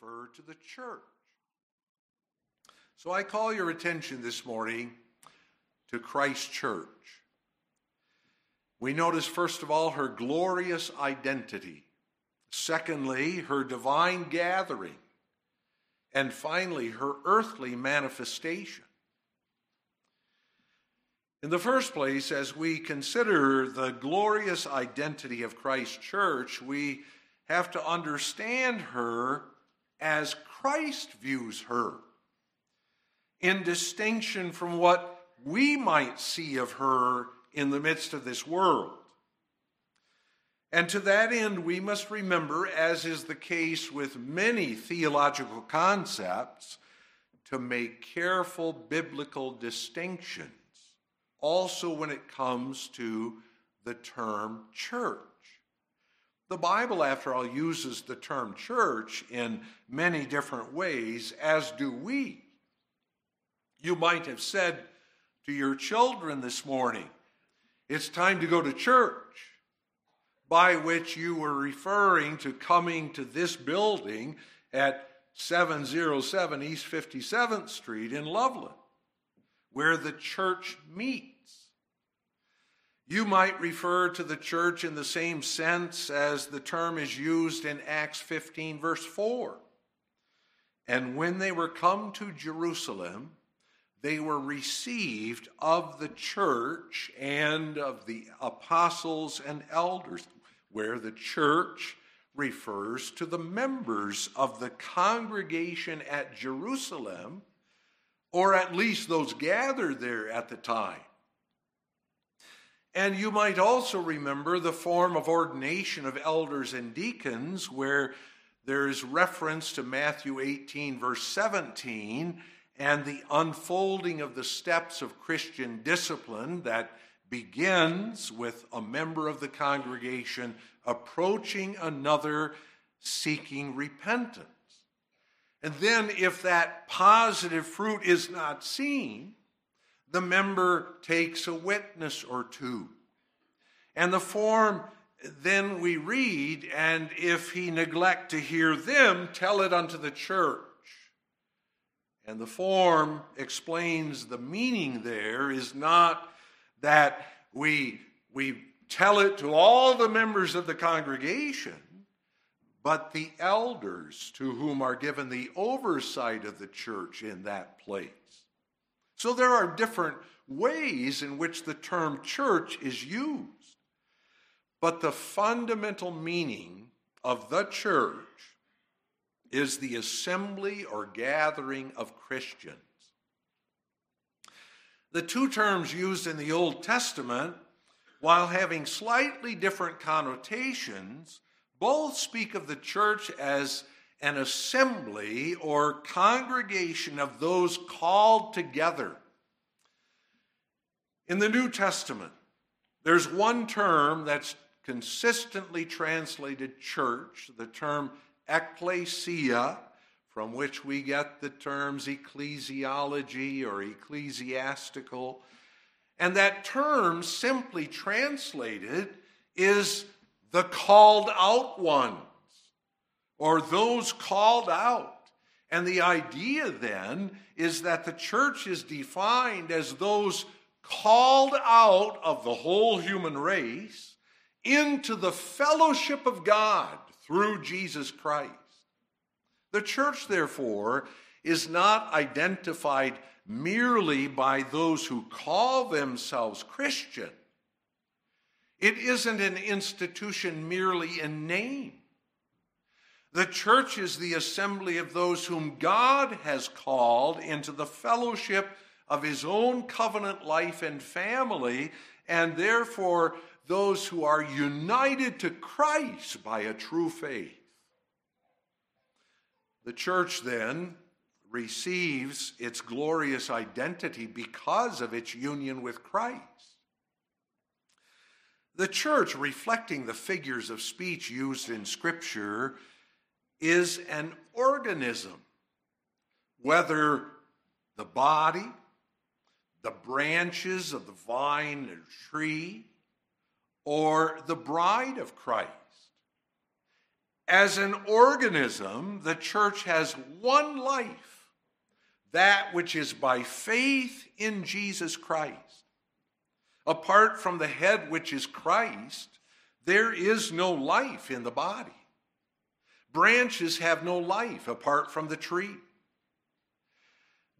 refer to the church. So I call your attention this morning to Christ's Church. We notice, first of all, her glorious identity. Secondly, her divine gathering. And finally, her earthly manifestation. In the first place, as we consider the glorious identity of Christ's Church, we have to understand her as Christ views her, in distinction from what we might see of her in the midst of this world. And to that end, we must remember, as is the case with many theological concepts, to make careful biblical distinctions, also when it comes to the term church. The Bible, after all, uses the term church in many different ways, as do we. You might have said to your children this morning, It's time to go to church, by which you were referring to coming to this building at 707 East 57th Street in Loveland, where the church meets. You might refer to the church in the same sense as the term is used in Acts 15, verse 4. And when they were come to Jerusalem, they were received of the church and of the apostles and elders, where the church refers to the members of the congregation at Jerusalem, or at least those gathered there at the time. And you might also remember the form of ordination of elders and deacons, where there is reference to Matthew 18, verse 17, and the unfolding of the steps of Christian discipline that begins with a member of the congregation approaching another seeking repentance. And then, if that positive fruit is not seen, the member takes a witness or two. And the form then we read, and if he neglect to hear them, tell it unto the church. And the form explains the meaning there is not that we, we tell it to all the members of the congregation, but the elders to whom are given the oversight of the church in that place. So there are different ways in which the term church is used. But the fundamental meaning of the church is the assembly or gathering of Christians. The two terms used in the Old Testament, while having slightly different connotations, both speak of the church as an assembly or congregation of those called together. In the New Testament, there's one term that's consistently translated church, the term ecclesia, from which we get the terms ecclesiology or ecclesiastical. And that term, simply translated, is the called out one or those called out. And the idea then is that the church is defined as those called out of the whole human race into the fellowship of God through Jesus Christ. The church, therefore, is not identified merely by those who call themselves Christian. It isn't an institution merely in name. The church is the assembly of those whom God has called into the fellowship of his own covenant life and family, and therefore those who are united to Christ by a true faith. The church then receives its glorious identity because of its union with Christ. The church, reflecting the figures of speech used in Scripture, is an organism, whether the body, the branches of the vine or tree, or the bride of Christ. As an organism, the church has one life, that which is by faith in Jesus Christ. Apart from the head, which is Christ, there is no life in the body. Branches have no life apart from the tree.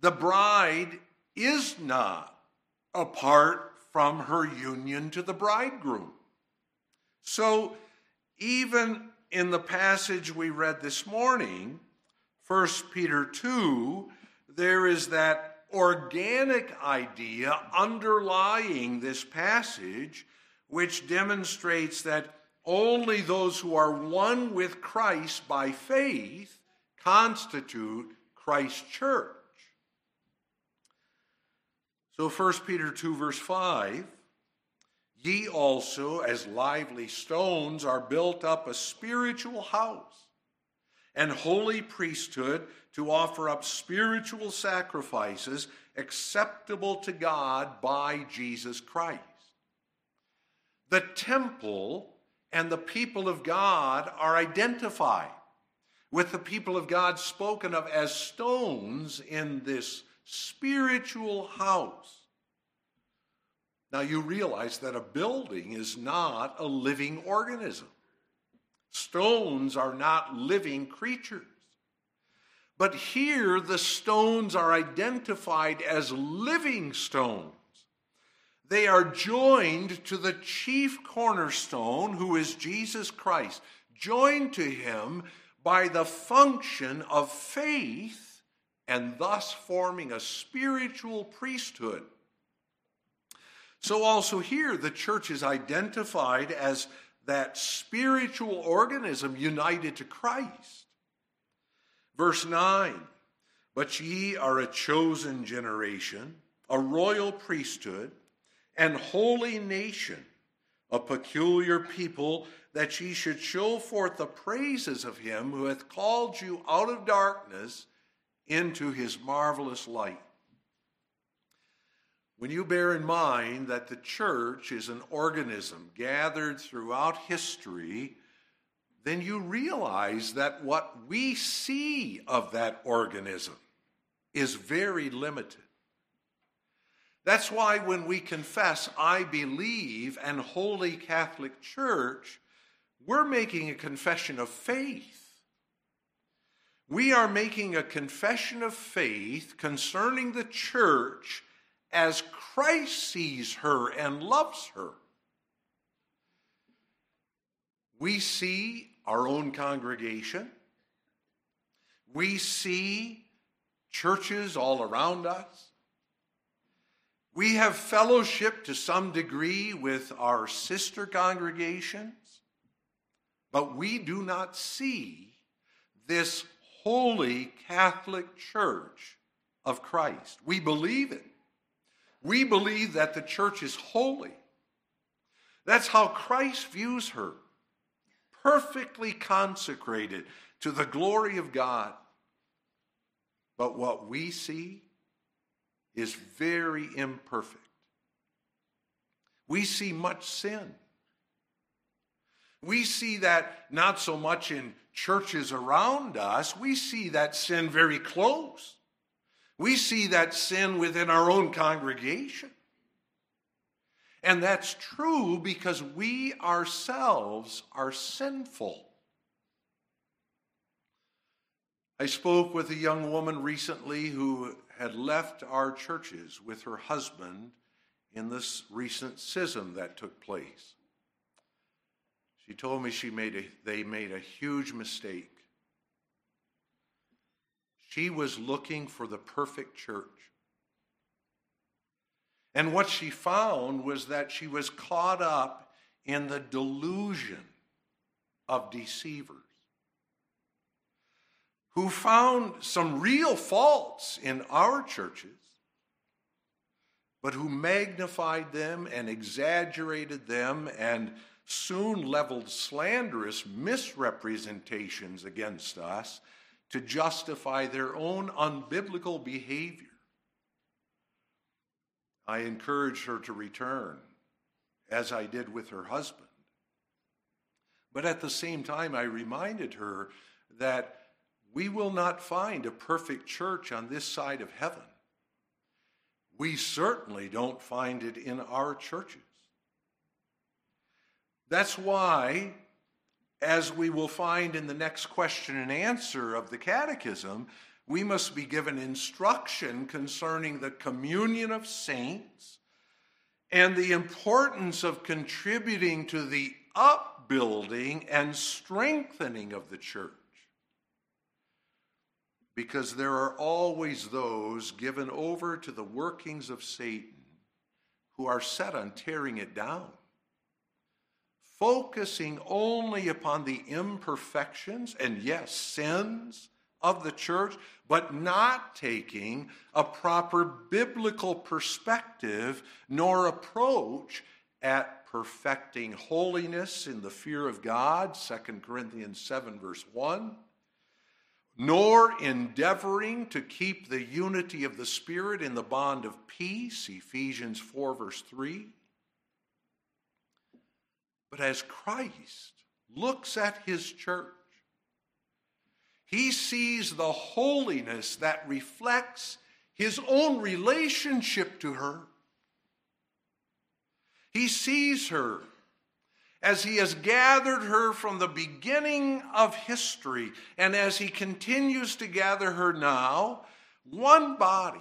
The bride is not apart from her union to the bridegroom. So, even in the passage we read this morning, 1 Peter 2, there is that organic idea underlying this passage, which demonstrates that only those who are one with Christ by faith constitute Christ's church. So 1 Peter 2, verse 5 Ye also, as lively stones, are built up a spiritual house and holy priesthood to offer up spiritual sacrifices acceptable to God by Jesus Christ. The temple and the people of God are identified with the people of God spoken of as stones in this spiritual house. Now you realize that a building is not a living organism. Stones are not living creatures. But here the stones are identified as living stones. They are joined to the chief cornerstone, who is Jesus Christ, joined to him by the function of faith, and thus forming a spiritual priesthood. So, also here, the church is identified as that spiritual organism united to Christ. Verse 9 But ye are a chosen generation, a royal priesthood and holy nation, a peculiar people, that ye should show forth the praises of him who hath called you out of darkness into his marvelous light. When you bear in mind that the church is an organism gathered throughout history, then you realize that what we see of that organism is very limited. That's why when we confess, I believe, and Holy Catholic Church, we're making a confession of faith. We are making a confession of faith concerning the church as Christ sees her and loves her. We see our own congregation. We see churches all around us. We have fellowship to some degree with our sister congregations, but we do not see this holy Catholic Church of Christ. We believe it. We believe that the church is holy. That's how Christ views her perfectly consecrated to the glory of God. But what we see is very imperfect. We see much sin. We see that not so much in churches around us, we see that sin very close. We see that sin within our own congregation. And that's true because we ourselves are sinful. I spoke with a young woman recently who had left our churches with her husband in this recent schism that took place. She told me she made a, they made a huge mistake. She was looking for the perfect church. And what she found was that she was caught up in the delusion of deceivers who found some real faults in our churches, but who magnified them and exaggerated them and soon leveled slanderous misrepresentations against us to justify their own unbiblical behavior. I encouraged her to return, as I did with her husband. But at the same time, I reminded her that we will not find a perfect church on this side of heaven. We certainly don't find it in our churches. That's why, as we will find in the next question and answer of the Catechism, we must be given instruction concerning the communion of saints and the importance of contributing to the upbuilding and strengthening of the church. Because there are always those given over to the workings of Satan who are set on tearing it down focusing only upon the imperfections and, yes, sins of the church, but not taking a proper biblical perspective nor approach at perfecting holiness in the fear of God, 2 Corinthians 7, verse 1, nor endeavoring to keep the unity of the Spirit in the bond of peace, Ephesians 4, verse 3 but as Christ looks at his church, he sees the holiness that reflects his own relationship to her. He sees her as he has gathered her from the beginning of history, and as he continues to gather her now, one body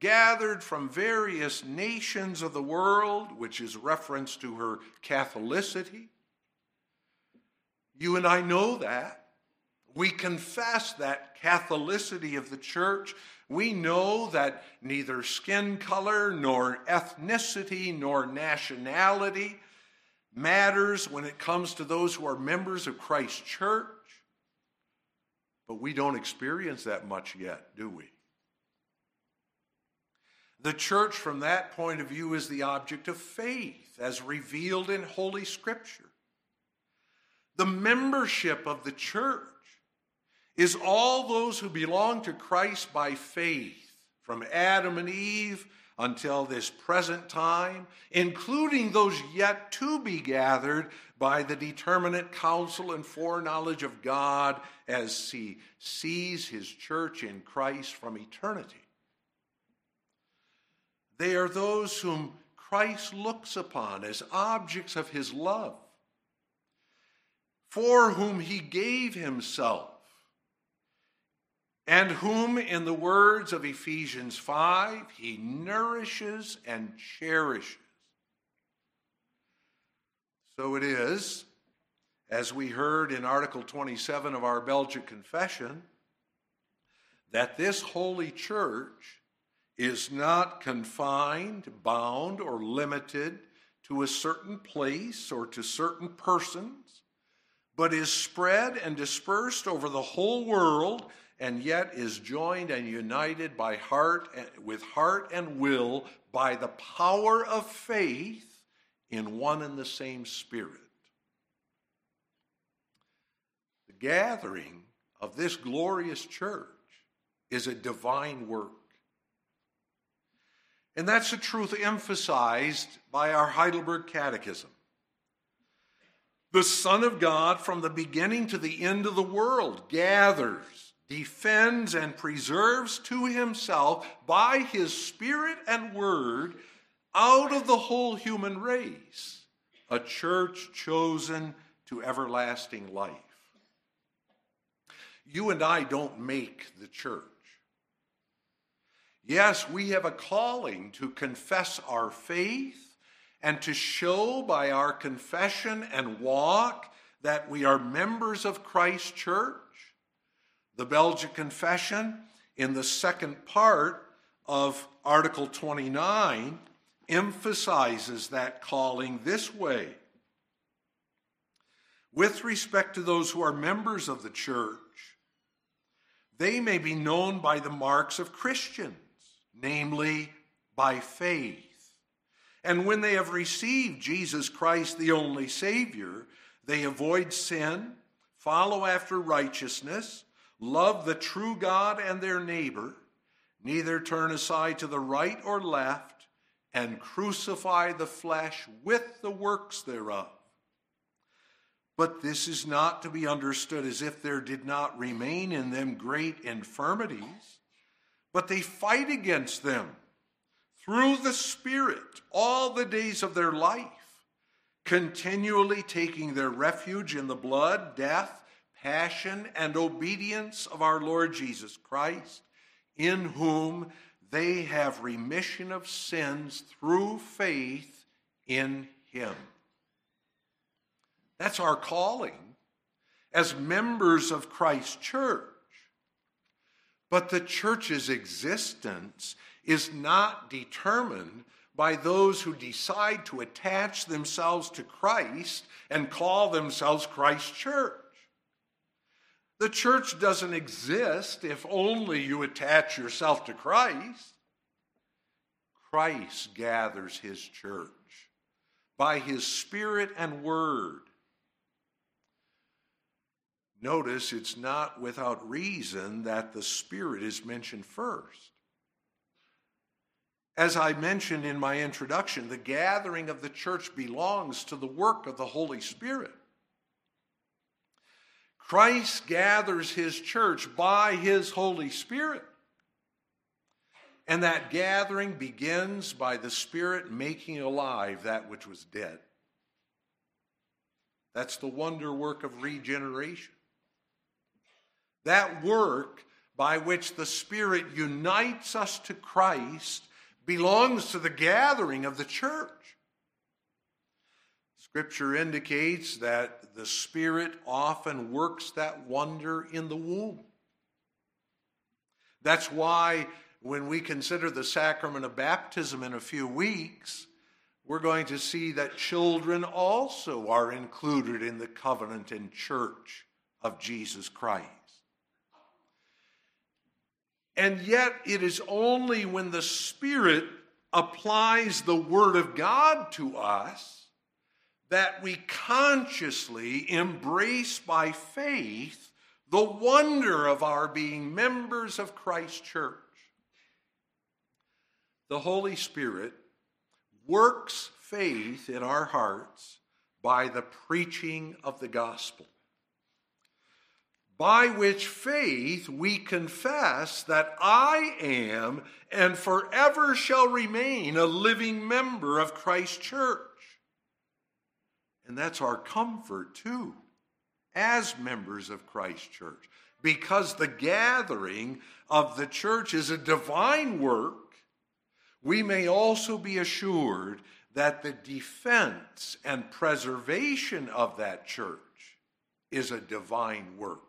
gathered from various nations of the world, which is reference to her Catholicity. You and I know that. We confess that Catholicity of the church. We know that neither skin color, nor ethnicity, nor nationality matters when it comes to those who are members of Christ's church. But we don't experience that much yet, do we? The church, from that point of view, is the object of faith as revealed in Holy Scripture. The membership of the church is all those who belong to Christ by faith, from Adam and Eve until this present time, including those yet to be gathered by the determinate counsel and foreknowledge of God as he sees his church in Christ from eternity. They are those whom Christ looks upon as objects of his love, for whom he gave himself, and whom, in the words of Ephesians 5, he nourishes and cherishes. So it is, as we heard in Article 27 of our Belgic Confession, that this holy church is not confined, bound, or limited to a certain place or to certain persons, but is spread and dispersed over the whole world and yet is joined and united by heart with heart and will by the power of faith in one and the same spirit. The gathering of this glorious church is a divine work. And that's a truth emphasized by our Heidelberg Catechism. The Son of God, from the beginning to the end of the world, gathers, defends, and preserves to himself by his Spirit and Word out of the whole human race a church chosen to everlasting life. You and I don't make the church. Yes, we have a calling to confess our faith and to show by our confession and walk that we are members of Christ's church. The Belgic Confession, in the second part of Article 29, emphasizes that calling this way. With respect to those who are members of the church, they may be known by the marks of Christians namely by faith. And when they have received Jesus Christ, the only Savior, they avoid sin, follow after righteousness, love the true God and their neighbor, neither turn aside to the right or left, and crucify the flesh with the works thereof. But this is not to be understood as if there did not remain in them great infirmities, but they fight against them through the Spirit all the days of their life, continually taking their refuge in the blood, death, passion, and obedience of our Lord Jesus Christ, in whom they have remission of sins through faith in Him. That's our calling as members of Christ's church. But the church's existence is not determined by those who decide to attach themselves to Christ and call themselves Christ's church. The church doesn't exist if only you attach yourself to Christ. Christ gathers his church by his Spirit and Word Notice it's not without reason that the Spirit is mentioned first. As I mentioned in my introduction, the gathering of the church belongs to the work of the Holy Spirit. Christ gathers his church by his Holy Spirit. And that gathering begins by the Spirit making alive that which was dead. That's the wonder work of regeneration. That work by which the Spirit unites us to Christ belongs to the gathering of the church. Scripture indicates that the Spirit often works that wonder in the womb. That's why when we consider the sacrament of baptism in a few weeks, we're going to see that children also are included in the covenant and church of Jesus Christ. And yet, it is only when the Spirit applies the Word of God to us that we consciously embrace by faith the wonder of our being members of Christ's church. The Holy Spirit works faith in our hearts by the preaching of the gospel by which faith we confess that I am and forever shall remain a living member of Christ's church. And that's our comfort too, as members of Christ's church, because the gathering of the church is a divine work. We may also be assured that the defense and preservation of that church is a divine work.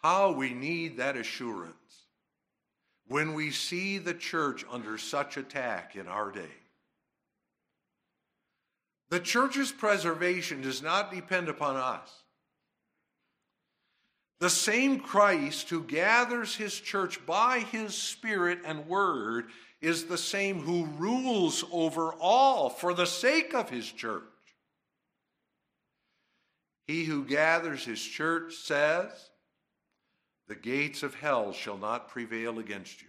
How we need that assurance when we see the church under such attack in our day. The church's preservation does not depend upon us. The same Christ who gathers his church by his Spirit and Word is the same who rules over all for the sake of his church. He who gathers his church says, the gates of hell shall not prevail against you.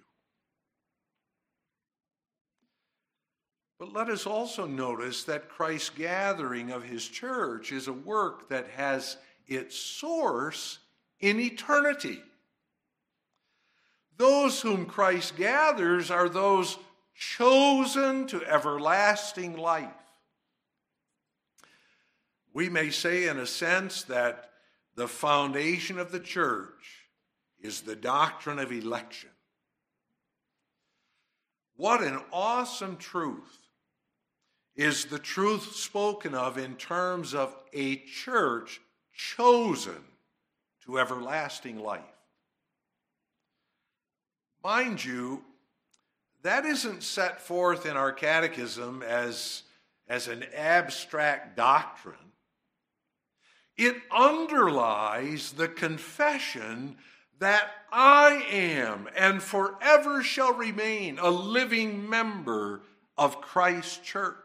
But let us also notice that Christ's gathering of his church is a work that has its source in eternity. Those whom Christ gathers are those chosen to everlasting life. We may say, in a sense, that the foundation of the church is the doctrine of election. What an awesome truth is the truth spoken of in terms of a church chosen to everlasting life. Mind you, that isn't set forth in our catechism as, as an abstract doctrine. It underlies the confession that I am and forever shall remain a living member of Christ's church.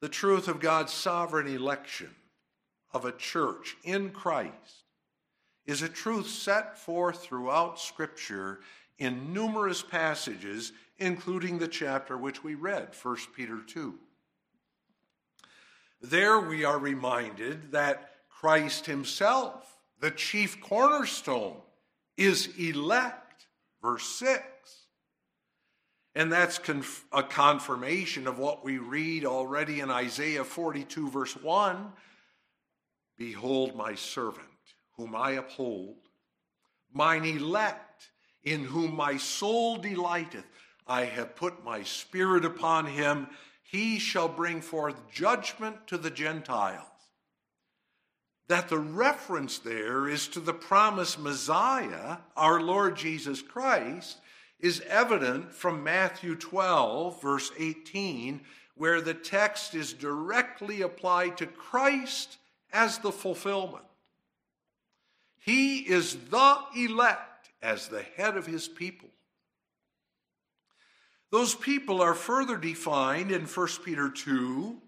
The truth of God's sovereign election of a church in Christ is a truth set forth throughout Scripture in numerous passages, including the chapter which we read, 1 Peter 2. There we are reminded that Christ Himself, the chief cornerstone, is elect. Verse 6. And that's conf- a confirmation of what we read already in Isaiah 42, verse 1. Behold, my servant, whom I uphold, mine elect, in whom my soul delighteth. I have put my spirit upon him. He shall bring forth judgment to the Gentiles. That the reference there is to the promised Messiah, our Lord Jesus Christ, is evident from Matthew 12, verse 18, where the text is directly applied to Christ as the fulfillment. He is the elect as the head of his people. Those people are further defined in 1 Peter 2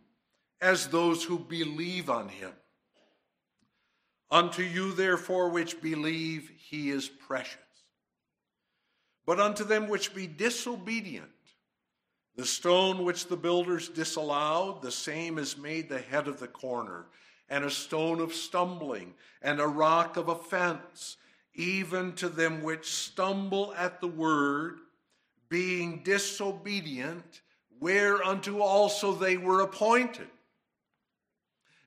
as those who believe on him. Unto you, therefore, which believe, he is precious. But unto them which be disobedient, the stone which the builders disallowed, the same is made the head of the corner, and a stone of stumbling, and a rock of offense, even to them which stumble at the word, being disobedient, whereunto also they were appointed.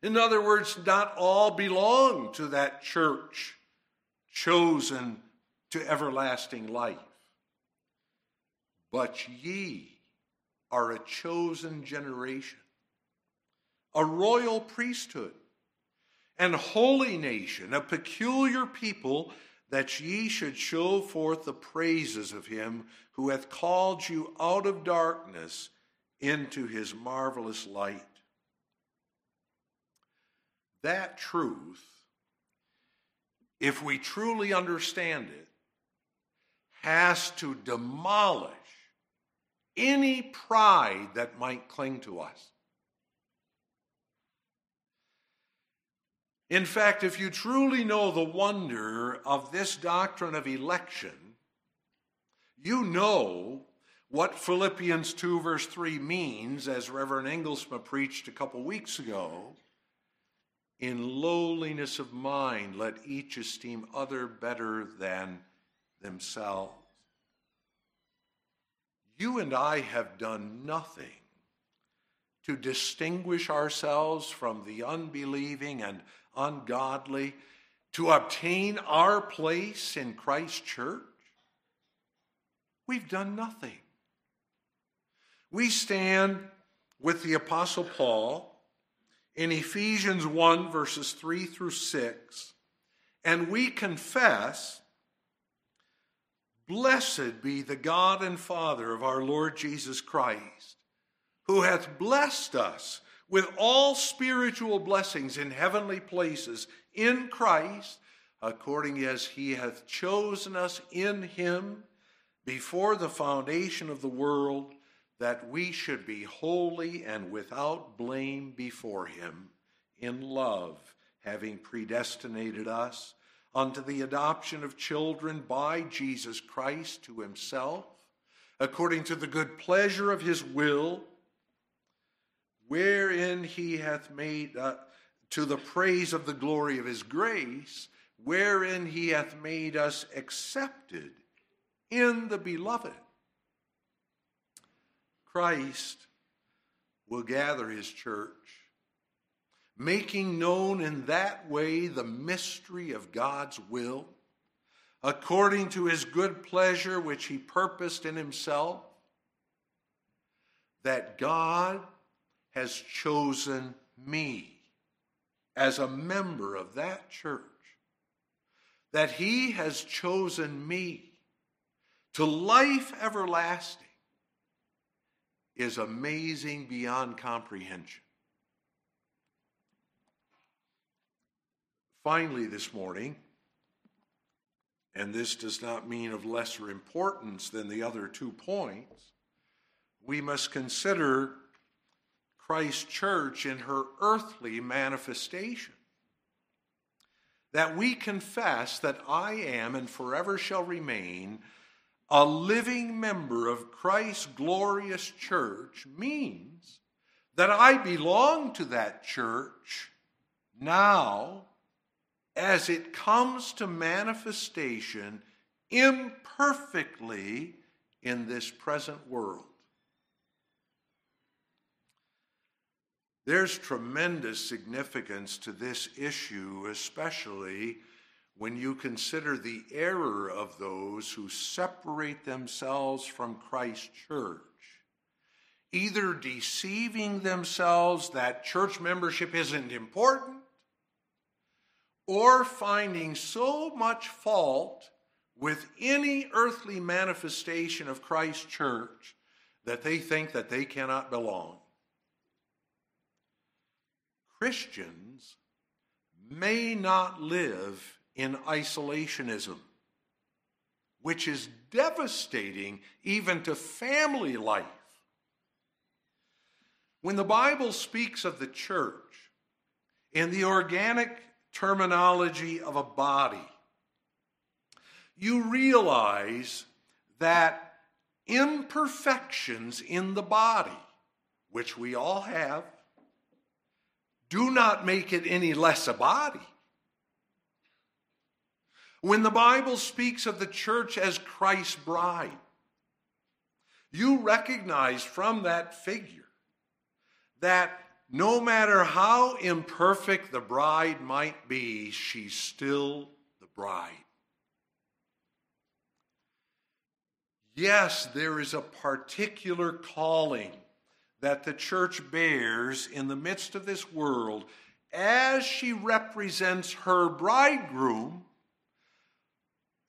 In other words, not all belong to that church chosen to everlasting life. But ye are a chosen generation, a royal priesthood, and holy nation, a peculiar people, that ye should show forth the praises of him who hath called you out of darkness into his marvelous light. That truth, if we truly understand it, has to demolish any pride that might cling to us. In fact, if you truly know the wonder of this doctrine of election, you know what Philippians 2, verse 3 means, as Reverend Engelsma preached a couple weeks ago. In lowliness of mind, let each esteem other better than themselves. You and I have done nothing to distinguish ourselves from the unbelieving and ungodly, to obtain our place in Christ's church. We've done nothing. We stand with the Apostle Paul in Ephesians 1, verses 3 through 6, and we confess Blessed be the God and Father of our Lord Jesus Christ, who hath blessed us with all spiritual blessings in heavenly places in Christ, according as he hath chosen us in him before the foundation of the world, that we should be holy and without blame before him in love, having predestinated us unto the adoption of children by Jesus Christ to himself, according to the good pleasure of his will, wherein he hath made, uh, to the praise of the glory of his grace, wherein he hath made us accepted in the beloved. Christ will gather his church making known in that way the mystery of God's will, according to his good pleasure which he purposed in himself, that God has chosen me as a member of that church, that he has chosen me to life everlasting is amazing beyond comprehension. Finally, this morning, and this does not mean of lesser importance than the other two points, we must consider Christ's church in her earthly manifestation. That we confess that I am and forever shall remain a living member of Christ's glorious church means that I belong to that church now as it comes to manifestation imperfectly in this present world. There's tremendous significance to this issue, especially when you consider the error of those who separate themselves from Christ's church, either deceiving themselves that church membership isn't important, or finding so much fault with any earthly manifestation of Christ's church that they think that they cannot belong. Christians may not live in isolationism, which is devastating even to family life. When the Bible speaks of the church in the organic terminology of a body, you realize that imperfections in the body, which we all have, do not make it any less a body. When the Bible speaks of the church as Christ's bride, you recognize from that figure that no matter how imperfect the bride might be, she's still the bride. Yes, there is a particular calling that the church bears in the midst of this world as she represents her bridegroom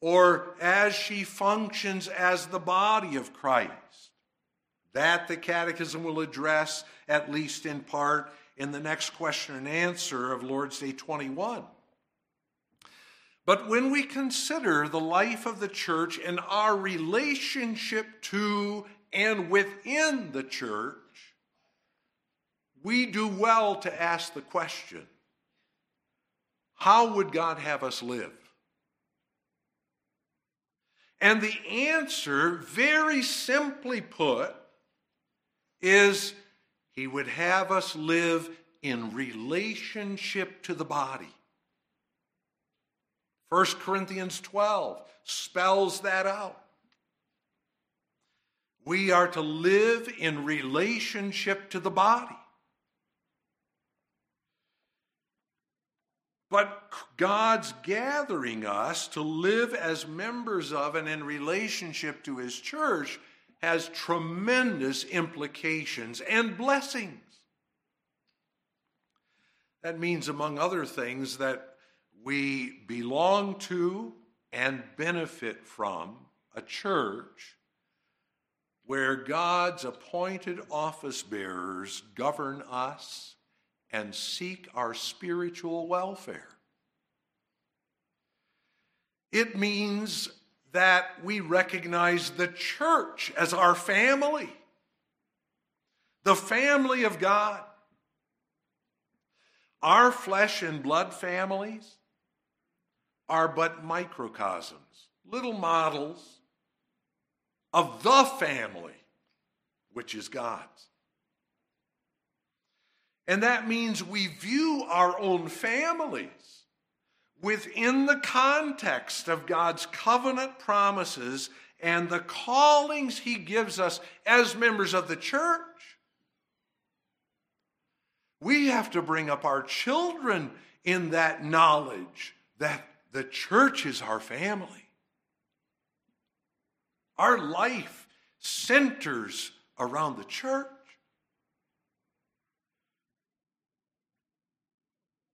or as she functions as the body of Christ. That the Catechism will address, at least in part, in the next question and answer of Lord's Day 21. But when we consider the life of the church and our relationship to and within the church, we do well to ask the question how would God have us live? And the answer, very simply put, is He would have us live in relationship to the body. 1 Corinthians 12 spells that out. We are to live in relationship to the body. But God's gathering us to live as members of and in relationship to His church has tremendous implications and blessings. That means, among other things, that we belong to and benefit from a church where God's appointed office bearers govern us and seek our spiritual welfare. It means that we recognize the church as our family, the family of God. Our flesh and blood families are but microcosms, little models of the family, which is God's. And that means we view our own families within the context of God's covenant promises and the callings He gives us as members of the church. We have to bring up our children in that knowledge that the church is our family. Our life centers around the church.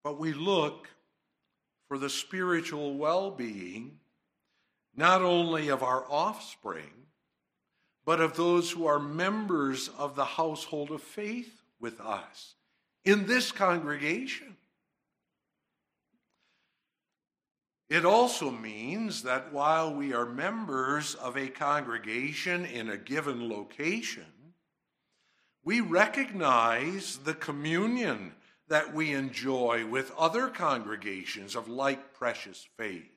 but we look for the spiritual well being not only of our offspring, but of those who are members of the household of faith with us in this congregation. It also means that while we are members of a congregation in a given location, we recognize the communion that we enjoy with other congregations of like precious faith.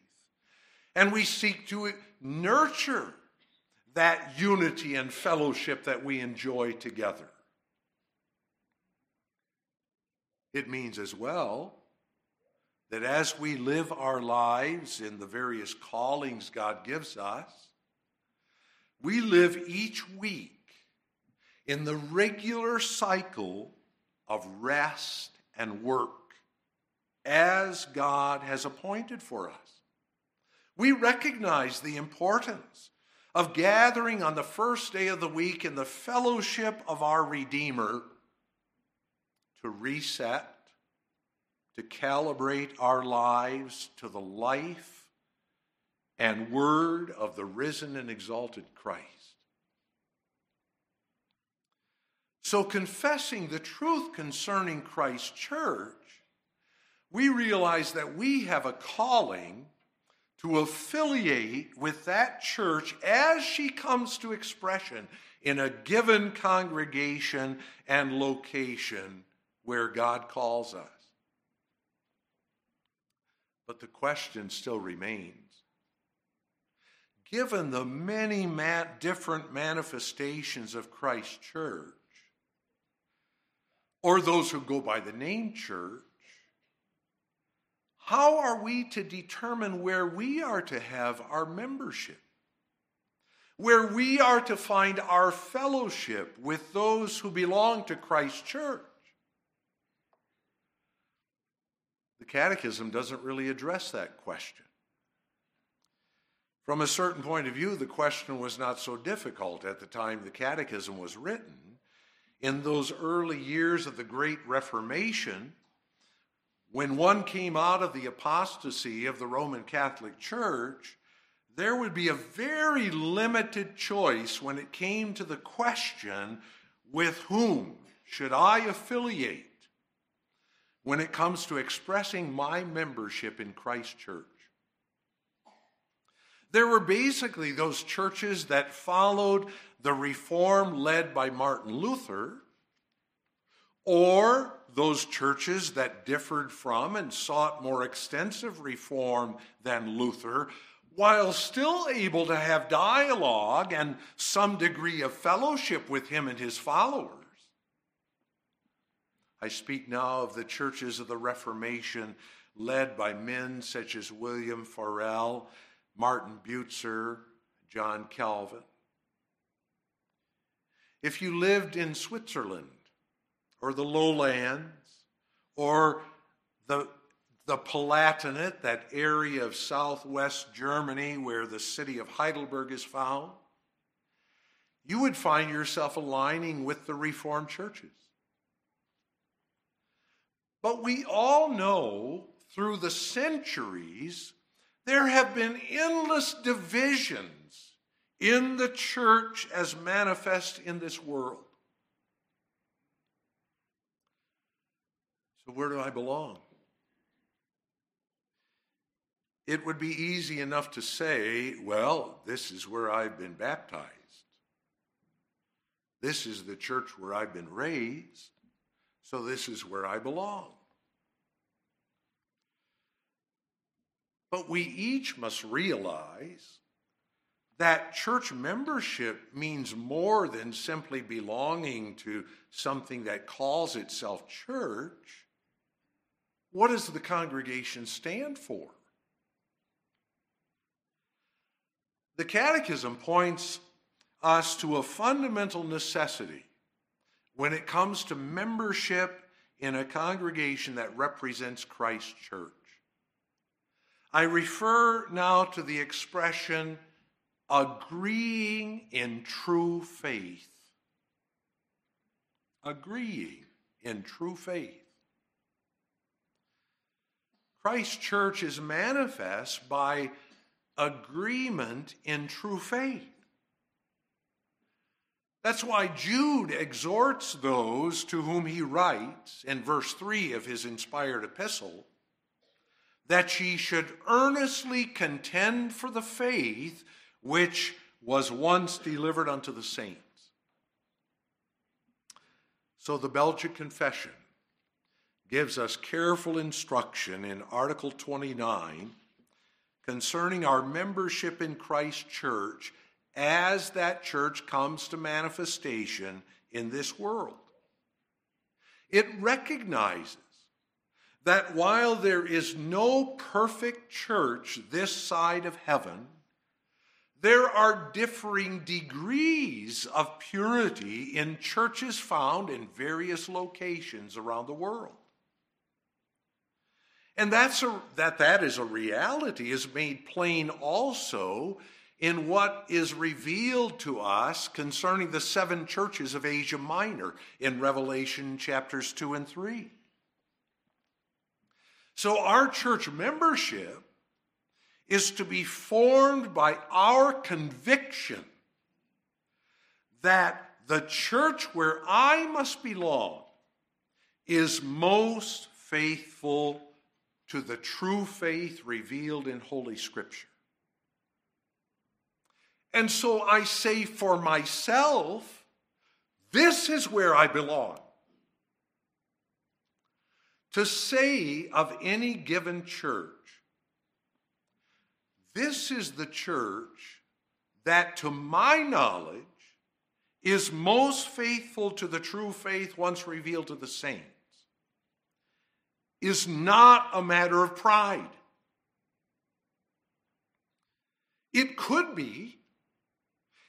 And we seek to nurture that unity and fellowship that we enjoy together. It means as well that as we live our lives in the various callings God gives us, we live each week in the regular cycle of rest and work as God has appointed for us. We recognize the importance of gathering on the first day of the week in the fellowship of our Redeemer to reset, to calibrate our lives to the life and word of the risen and exalted Christ. So, confessing the truth concerning Christ's church, we realize that we have a calling to affiliate with that church as she comes to expression in a given congregation and location where God calls us. But the question still remains given the many different manifestations of Christ's church, or those who go by the name church, how are we to determine where we are to have our membership? Where we are to find our fellowship with those who belong to Christ's church? The Catechism doesn't really address that question. From a certain point of view, the question was not so difficult at the time the Catechism was written. In those early years of the Great Reformation, when one came out of the apostasy of the Roman Catholic Church, there would be a very limited choice when it came to the question with whom should I affiliate when it comes to expressing my membership in Christ Church. There were basically those churches that followed the reform led by Martin Luther, or those churches that differed from and sought more extensive reform than Luther, while still able to have dialogue and some degree of fellowship with him and his followers. I speak now of the churches of the Reformation led by men such as William Farel, Martin Bucer, John Calvin. If you lived in Switzerland, or the lowlands or the, the Palatinate, that area of southwest Germany where the city of Heidelberg is found, you would find yourself aligning with the Reformed churches. But we all know through the centuries there have been endless divisions in the church as manifest in this world. So, where do I belong? It would be easy enough to say, well, this is where I've been baptized. This is the church where I've been raised, so this is where I belong. But we each must realize that church membership means more than simply belonging to something that calls itself church. What does the congregation stand for? The Catechism points us to a fundamental necessity when it comes to membership in a congregation that represents Christ's church. I refer now to the expression agreeing in true faith. Agreeing in true faith. Christ's church is manifest by agreement in true faith. That's why Jude exhorts those to whom he writes in verse 3 of his inspired epistle that ye should earnestly contend for the faith which was once delivered unto the saints. So the Belgic Confession gives us careful instruction in Article 29 concerning our membership in Christ Church as that church comes to manifestation in this world. It recognizes that while there is no perfect church this side of heaven, there are differing degrees of purity in churches found in various locations around the world. And that's a, that that is a reality is made plain also in what is revealed to us concerning the seven churches of Asia Minor in Revelation chapters 2 and 3. So our church membership is to be formed by our conviction that the church where I must belong is most faithful to the true faith revealed in Holy Scripture. And so I say for myself, this is where I belong. To say of any given church, this is the church that, to my knowledge, is most faithful to the true faith once revealed to the saints, is not a matter of pride. It could be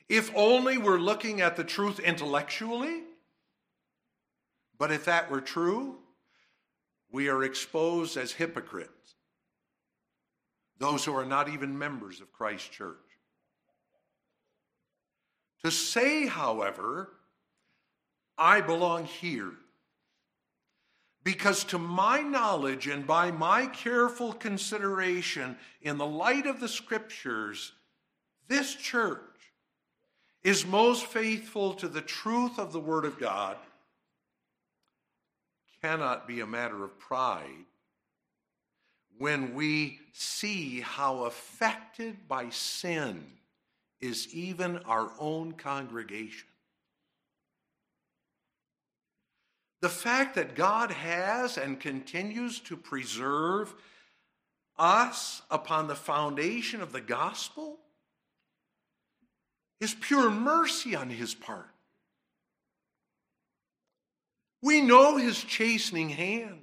if only we're looking at the truth intellectually. But if that were true, we are exposed as hypocrites, those who are not even members of Christ's church. To say, however, I belong here, because to my knowledge and by my careful consideration in the light of the scriptures, this church is most faithful to the truth of the Word of God cannot be a matter of pride when we see how affected by sin is even our own congregation. The fact that God has and continues to preserve us upon the foundation of the gospel is pure mercy on his part. We know his chastening hand.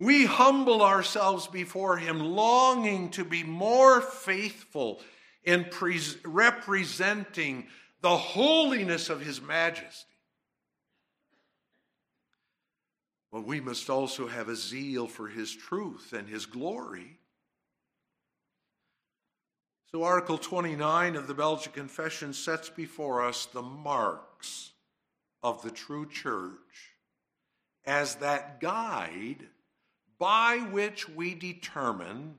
We humble ourselves before him, longing to be more faithful in pre- representing the holiness of his majesty. But we must also have a zeal for his truth and his glory so, Article 29 of the Belgic Confession sets before us the marks of the true church as that guide by which we determine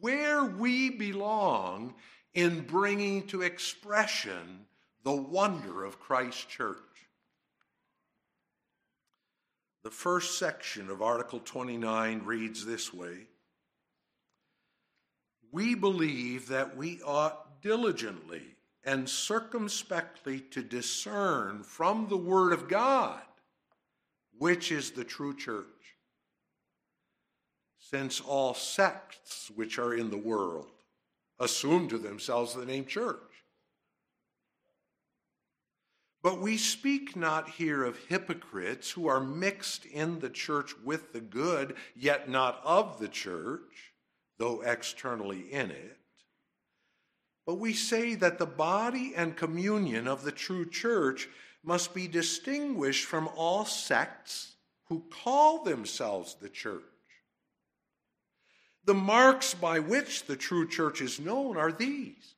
where we belong in bringing to expression the wonder of Christ's church. The first section of Article 29 reads this way we believe that we ought diligently and circumspectly to discern from the Word of God which is the true church. Since all sects which are in the world assume to themselves the name church. But we speak not here of hypocrites who are mixed in the church with the good, yet not of the church though externally in it. But we say that the body and communion of the true church must be distinguished from all sects who call themselves the church. The marks by which the true church is known are these.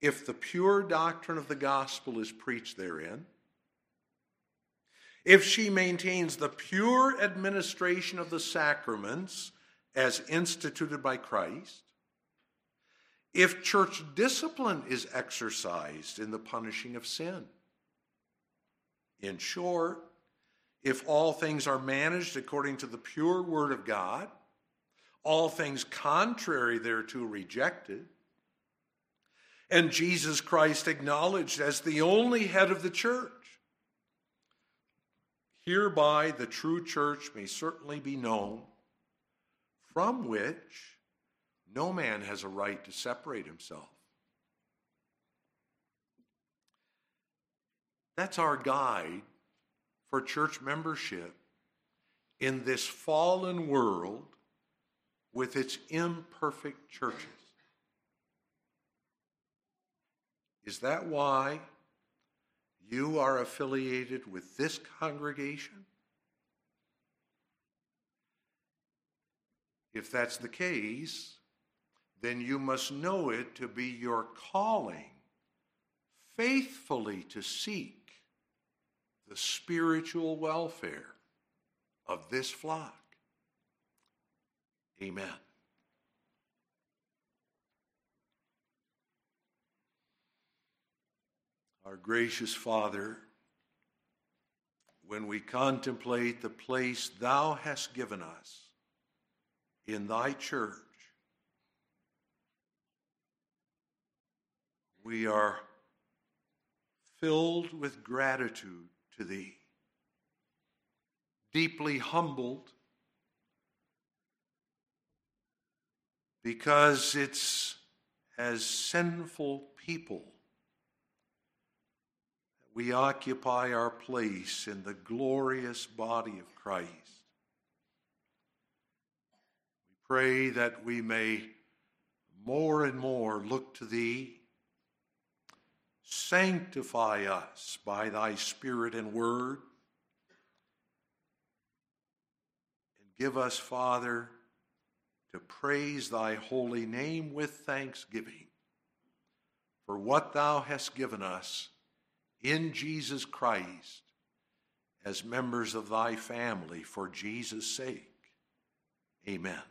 If the pure doctrine of the gospel is preached therein, if she maintains the pure administration of the sacraments as instituted by Christ, if church discipline is exercised in the punishing of sin. In short, if all things are managed according to the pure word of God, all things contrary thereto rejected, and Jesus Christ acknowledged as the only head of the church, hereby the true church may certainly be known from which no man has a right to separate himself. That's our guide for church membership in this fallen world with its imperfect churches. Is that why you are affiliated with this congregation? If that's the case, then you must know it to be your calling faithfully to seek the spiritual welfare of this flock. Amen. Our gracious Father, when we contemplate the place Thou hast given us in Thy church, we are filled with gratitude to Thee, deeply humbled because it's as sinful people that we occupy our place in the glorious body of Christ. We pray that we may more and more look to Thee. Sanctify us by Thy Spirit and Word. And give us, Father, to praise Thy holy name with thanksgiving for what Thou hast given us in Jesus Christ as members of thy family for Jesus' sake. Amen.